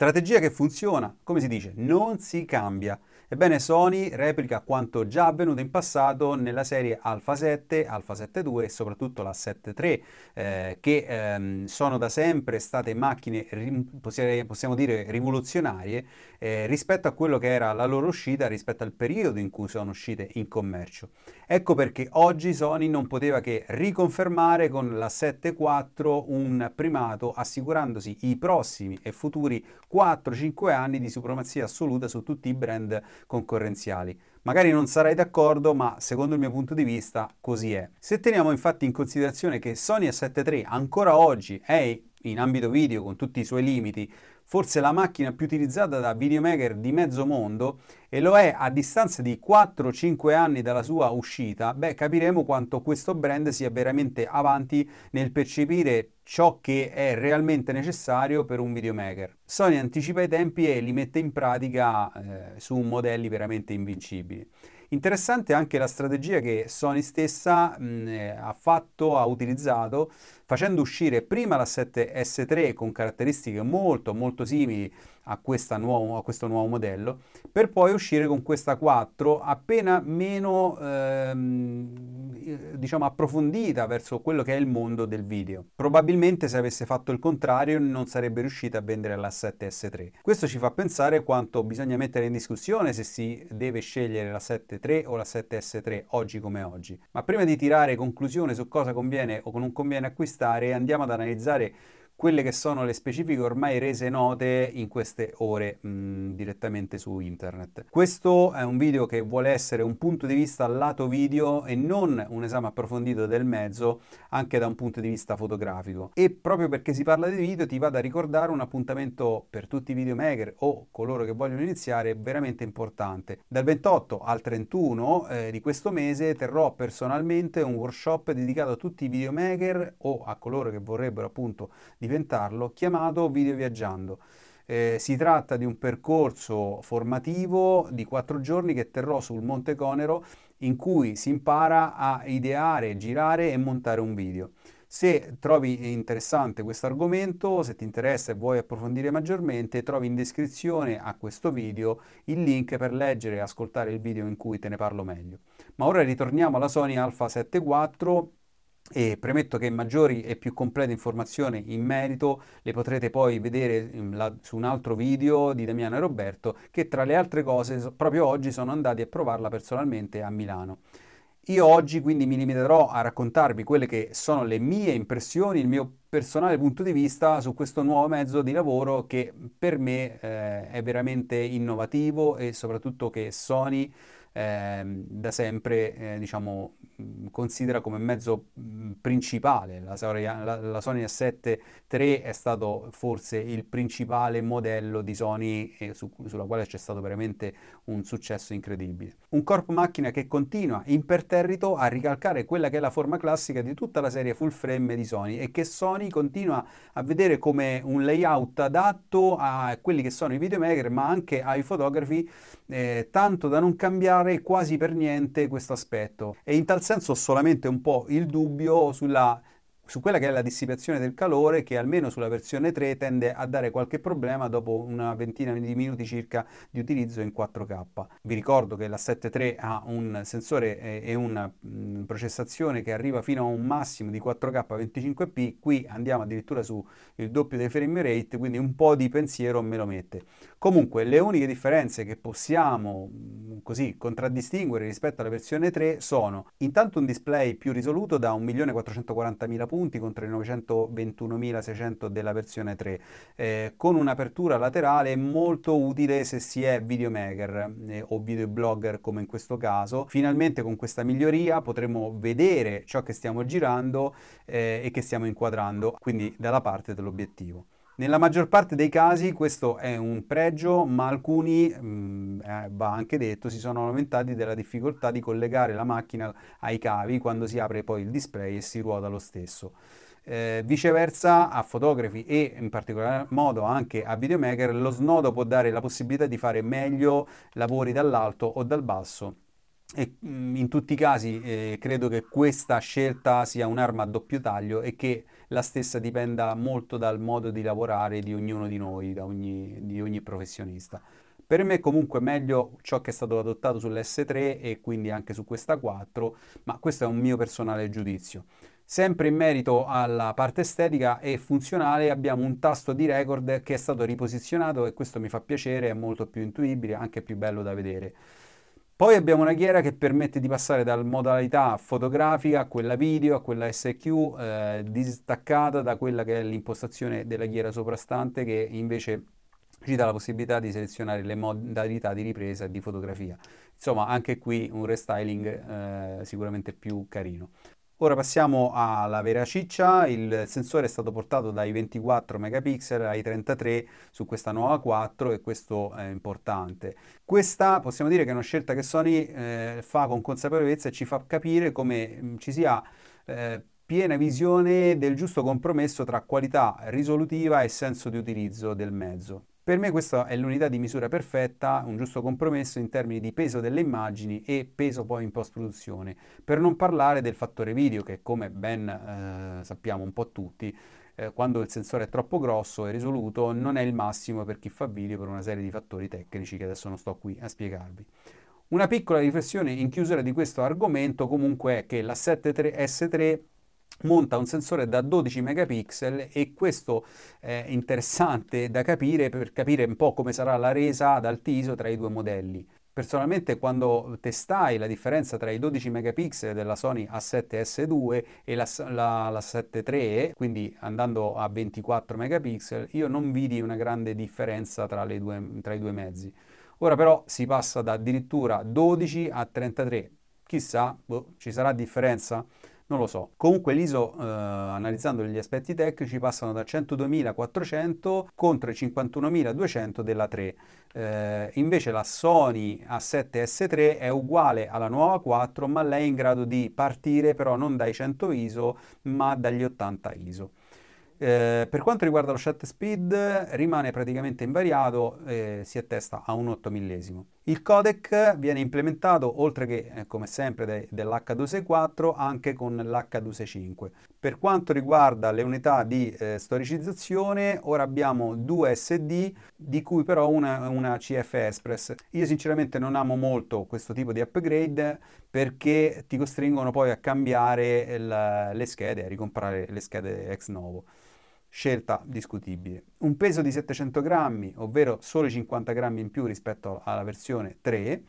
Strategia che funziona, come si dice, non si cambia. Ebbene, Sony replica quanto già avvenuto in passato nella serie Alpha 7, Alpha 7.2 e soprattutto la 7.3, eh, che ehm, sono da sempre state macchine, possiamo dire, rivoluzionarie eh, rispetto a quello che era la loro uscita, rispetto al periodo in cui sono uscite in commercio. Ecco perché oggi Sony non poteva che riconfermare con la 7.4 un primato assicurandosi i prossimi e futuri 4-5 anni di supremazia assoluta su tutti i brand concorrenziali. Magari non sarai d'accordo, ma secondo il mio punto di vista così è. Se teniamo infatti in considerazione che Sony A7 III ancora oggi è in ambito video con tutti i suoi limiti, forse la macchina più utilizzata da videomaker di mezzo mondo e lo è a distanza di 4-5 anni dalla sua uscita, beh capiremo quanto questo brand sia veramente avanti nel percepire ciò che è realmente necessario per un videomaker. Sony anticipa i tempi e li mette in pratica eh, su modelli veramente invincibili. Interessante anche la strategia che Sony stessa mh, eh, ha fatto, ha utilizzato, facendo uscire prima la 7S3 con caratteristiche molto molto simili a, nuovo, a, questo nuovo modello, per poi uscire con questa 4 appena meno ehm, diciamo approfondita verso quello che è il mondo del video. Probabilmente se avesse fatto il contrario non sarebbe riuscita a vendere la 7S3. Questo ci fa pensare quanto bisogna mettere in discussione se si deve scegliere la 7.3 o la 7S3 oggi come oggi. Ma prima di tirare conclusione su cosa conviene o non conviene acquistare, andiamo ad analizzare quelle che sono le specifiche ormai rese note in queste ore mh, direttamente su internet. Questo è un video che vuole essere un punto di vista lato video e non un esame approfondito del mezzo anche da un punto di vista fotografico. E proprio perché si parla di video ti vado a ricordare un appuntamento per tutti i videomaker o coloro che vogliono iniziare veramente importante. Dal 28 al 31 eh, di questo mese terrò personalmente un workshop dedicato a tutti i videomaker o a coloro che vorrebbero appunto di diventarlo, chiamato Video Viaggiando. Eh, si tratta di un percorso formativo di quattro giorni che terrò sul Monte Conero in cui si impara a ideare, girare e montare un video. Se trovi interessante questo argomento, se ti interessa e vuoi approfondire maggiormente, trovi in descrizione a questo video il link per leggere e ascoltare il video in cui te ne parlo meglio. Ma ora ritorniamo alla Sony Alpha 7 IV e premetto che maggiori e più complete informazioni in merito le potrete poi vedere mm, la, su un altro video di Damiano e Roberto che tra le altre cose proprio oggi sono andati a provarla personalmente a Milano. Io oggi quindi mi limiterò a raccontarvi quelle che sono le mie impressioni, il mio personale punto di vista su questo nuovo mezzo di lavoro che per me eh, è veramente innovativo e soprattutto che Sony eh, da sempre eh, diciamo, considera come mezzo principale. La, la, la Sony A7 III è stato forse il principale modello di Sony eh, su, sulla quale c'è stato veramente un successo incredibile. Un corpo macchina che continua imperterrito a ricalcare quella che è la forma classica di tutta la serie full frame di Sony e che Sony continua a vedere come un layout adatto a quelli che sono i videomaker ma anche ai fotografi eh, tanto da non cambiare quasi per niente questo aspetto. E in tal senso ho solamente un po' il dubbio sulla su quella che è la dissipazione del calore che almeno sulla versione 3 tende a dare qualche problema dopo una ventina di minuti circa di utilizzo in 4K. Vi ricordo che la 7.3 ha un sensore e una processazione che arriva fino a un massimo di 4K 25p, qui andiamo addirittura sul doppio dei frame rate, quindi un po' di pensiero me lo mette. Comunque le uniche differenze che possiamo così contraddistinguere rispetto alla versione 3 sono intanto un display più risoluto da 1.440.000 punti, punti contro i 921.600 della versione 3, eh, con un'apertura laterale molto utile se si è videomaker eh, o videoblogger come in questo caso. Finalmente con questa miglioria potremo vedere ciò che stiamo girando eh, e che stiamo inquadrando, quindi dalla parte dell'obiettivo. Nella maggior parte dei casi questo è un pregio, ma alcuni, mh, mm, eh, va anche detto, si sono lamentati della difficoltà di collegare la macchina ai cavi quando si apre poi il display e si ruota lo stesso. Eh, viceversa a fotografi e in particolar modo anche a videomaker lo snodo può dare la possibilità di fare meglio lavori dall'alto o dal basso e mm, in tutti i casi eh, credo che questa scelta sia un'arma a doppio taglio e che la stessa dipenda molto dal modo di lavorare di ognuno di noi, ogni, di ogni professionista. Per me comunque meglio ciò che è stato adottato sull'S3 e quindi anche su questa 4, ma questo è un mio personale giudizio. Sempre in merito alla parte estetica e funzionale abbiamo un tasto di record che è stato riposizionato e questo mi fa piacere, è molto più intuibile, anche più bello da vedere. Poi abbiamo una ghiera che permette di passare dalla modalità fotografica a quella video, a quella SQ, eh, distaccata da quella che è l'impostazione della ghiera soprastante che invece ci dà la possibilità di selezionare le modalità di ripresa e di fotografia. Insomma, anche qui un restyling eh, sicuramente più carino. Ora passiamo alla vera ciccia, il sensore è stato portato dai 24 megapixel ai 33 su questa nuova 4 e questo è importante. Questa possiamo dire che è una scelta che Sony eh, fa con consapevolezza e ci fa capire come mm, ci sia eh, piena visione del giusto compromesso tra qualità risolutiva e senso di utilizzo del mezzo. Per me questa è l'unità di misura perfetta, un giusto compromesso in termini di peso delle immagini e peso poi in post-produzione, per non parlare del fattore video che come ben eh, sappiamo un po' tutti, eh, quando il sensore è troppo grosso e risoluto non è il massimo per chi fa video per una serie di fattori tecnici che adesso non sto qui a spiegarvi. Una piccola riflessione in chiusura di questo argomento comunque è che la 7 S3 monta un sensore da 12 megapixel e questo è interessante da capire per capire un po' come sarà la resa ad alti tra i due modelli. Personalmente quando testai la differenza tra i 12 megapixel della Sony A7S2 e la, la, la 7 III, quindi andando a 24 megapixel, io non vidi una grande differenza tra, due, tra i due mezzi. Ora però si passa da addirittura 12 a 33. Chissà, boh, ci sarà differenza? Non lo so. Comunque l'ISO, eh, analizzando gli aspetti tecnici, passano da 102.400 contro i 51.200 della 3. Eh, invece la Sony A7S3 è uguale alla nuova 4, ma lei è in grado di partire però non dai 100 ISO, ma dagli 80 ISO. Eh, per quanto riguarda lo shutter speed rimane praticamente invariato, eh, si attesta a un 8 millesimo. Il codec viene implementato oltre che eh, come sempre dell'H264 anche con l'H265. Per quanto riguarda le unità di eh, storicizzazione ora abbiamo due SD di cui però una, una CF Express. Io sinceramente non amo molto questo tipo di upgrade perché ti costringono poi a cambiare il, le schede, a ricomprare le schede ex novo scelta discutibile. Un peso di 700 grammi, ovvero solo 50 grammi in più rispetto alla versione 3.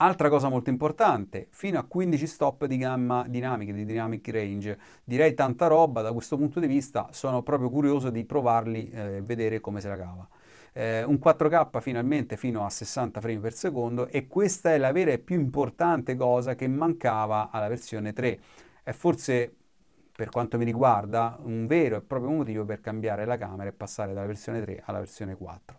Altra cosa molto importante, fino a 15 stop di gamma dinamica, di dynamic range. Direi tanta roba, da questo punto di vista sono proprio curioso di provarli e eh, vedere come se la cava. Eh, un 4K finalmente fino a 60 frame per secondo e questa è la vera e più importante cosa che mancava alla versione 3. È forse per quanto mi riguarda, un vero e proprio motivo per cambiare la camera e passare dalla versione 3 alla versione 4.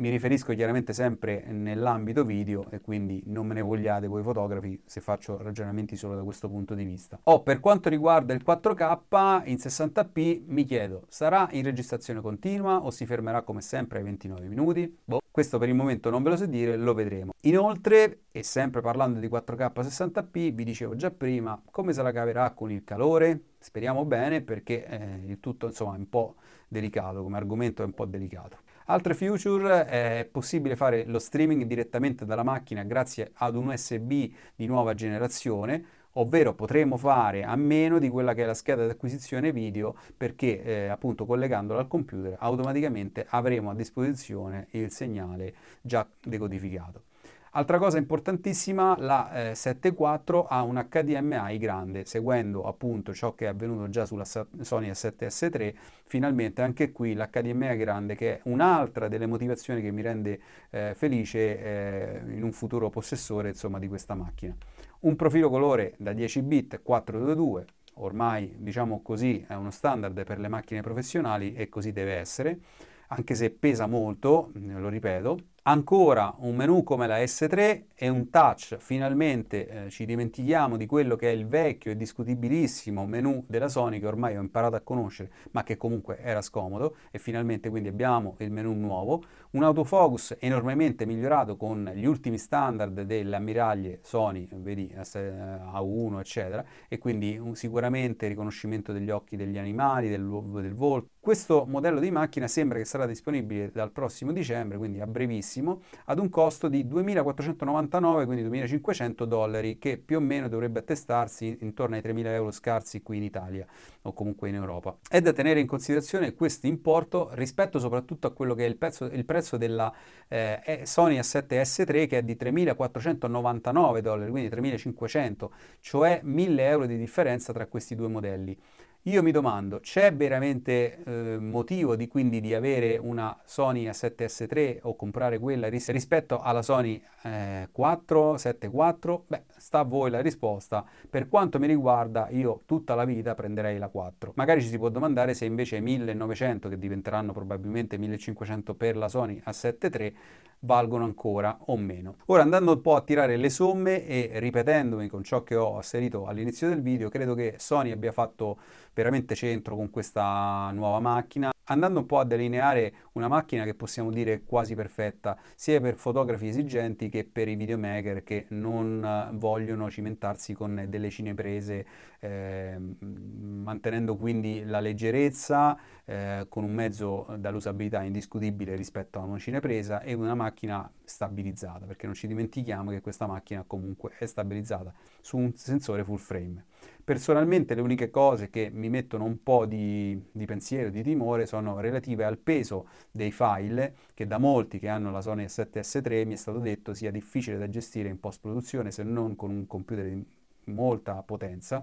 Mi riferisco chiaramente sempre nell'ambito video e quindi non me ne vogliate voi fotografi se faccio ragionamenti solo da questo punto di vista. Oh, per quanto riguarda il 4K in 60p mi chiedo, sarà in registrazione continua o si fermerà come sempre ai 29 minuti? Boh, questo per il momento non ve lo so dire, lo vedremo. Inoltre, e sempre parlando di 4K 60p, vi dicevo già prima, come se la caverà con il calore? Speriamo bene perché eh, il tutto insomma è un po' delicato, come argomento è un po' delicato. Altre feature, eh, è possibile fare lo streaming direttamente dalla macchina grazie ad un USB di nuova generazione, ovvero potremo fare a meno di quella che è la scheda di acquisizione video perché eh, appunto collegandola al computer automaticamente avremo a disposizione il segnale già decodificato. Altra cosa importantissima, la eh, 7.4 ha un HDMI grande, seguendo appunto ciò che è avvenuto già sulla Sony A7S3, finalmente anche qui l'HDMI grande che è un'altra delle motivazioni che mi rende eh, felice eh, in un futuro possessore insomma, di questa macchina. Un profilo colore da 10 bit 422, ormai diciamo così è uno standard per le macchine professionali e così deve essere anche se pesa molto, lo ripeto, Ancora un menu come la S3 e un touch, finalmente eh, ci dimentichiamo di quello che è il vecchio e discutibilissimo menu della Sony che ormai ho imparato a conoscere ma che comunque era scomodo. E finalmente quindi abbiamo il menu nuovo, un autofocus enormemente migliorato con gli ultimi standard delle ammiraglie Sony, vedi A1 eccetera. E quindi un, sicuramente riconoscimento degli occhi degli animali, del, del volto. Questo modello di macchina sembra che sarà disponibile dal prossimo dicembre, quindi a brevissimo massimo ad un costo di 2.499, quindi 2.500 dollari, che più o meno dovrebbe attestarsi intorno ai 3.000 euro scarsi qui in Italia o comunque in Europa. È da tenere in considerazione questo importo rispetto soprattutto a quello che è il prezzo, il prezzo della eh, Sony A7S3 che è di 3.499 dollari, quindi 3.500, cioè 1.000 euro di differenza tra questi due modelli. Io mi domando, c'è veramente eh, motivo di, quindi di avere una Sony A7S3 o comprare quella ris- rispetto alla Sony eh, 4, 7 4? Beh, sta a voi la risposta. Per quanto mi riguarda, io tutta la vita prenderei la 4. Magari ci si può domandare se invece 1900, che diventeranno probabilmente 1500 per la Sony A7 III, valgono ancora o meno. Ora andando un po' a tirare le somme e ripetendomi con ciò che ho asserito all'inizio del video, credo che Sony abbia fatto veramente centro con questa nuova macchina andando un po' a delineare una macchina che possiamo dire quasi perfetta, sia per fotografi esigenti che per i videomaker che non eh, vogliono cimentarsi con delle cineprese, eh, mantenendo quindi la leggerezza, eh, con un mezzo dall'usabilità indiscutibile rispetto a una cinepresa e una macchina stabilizzata, perché non ci dimentichiamo che questa macchina comunque è stabilizzata su un sensore full frame. Personalmente le uniche cose che mi mettono un po' di, di, pensiero, di timore, sono relative al peso dei file, che da molti che hanno la Sony A7S3 mi è stato detto sia difficile da gestire in post-produzione se non con un computer di molta potenza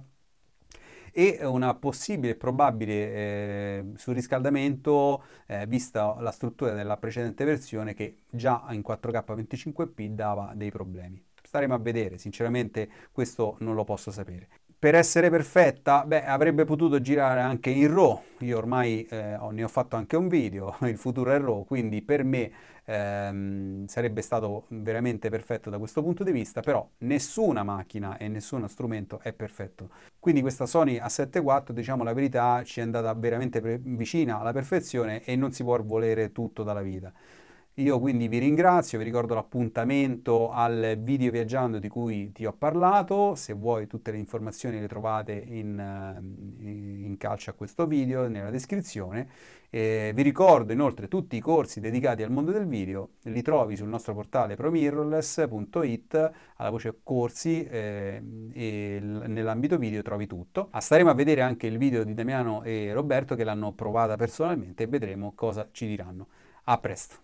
e una possibile e probabile eh, surriscaldamento eh, vista la struttura della precedente versione che già in 4K 25p dava dei problemi. Staremo a vedere, sinceramente questo non lo posso sapere per essere perfetta, beh, avrebbe potuto girare anche in RAW. Io ormai eh, ne ho fatto anche un video, il futuro è RAW, quindi per me ehm, sarebbe stato veramente perfetto da questo punto di vista, però nessuna macchina e nessuno strumento è perfetto. Quindi questa Sony A7 IV, diciamo la verità, ci è andata veramente vicina alla perfezione e non si può volere tutto dalla vita. Io quindi vi ringrazio, vi ricordo l'appuntamento al video viaggiando di cui ti ho parlato, se vuoi tutte le informazioni le trovate in, eh, in calcio a questo video nella descrizione. Eh, vi ricordo inoltre tutti i corsi dedicati al mondo del video, li trovi sul nostro portale promirrorless.it alla voce corsi eh, e nell'ambito video trovi tutto. Ah, staremo a vedere anche il video di Damiano e Roberto che l'hanno provata personalmente e vedremo cosa ci diranno. A presto!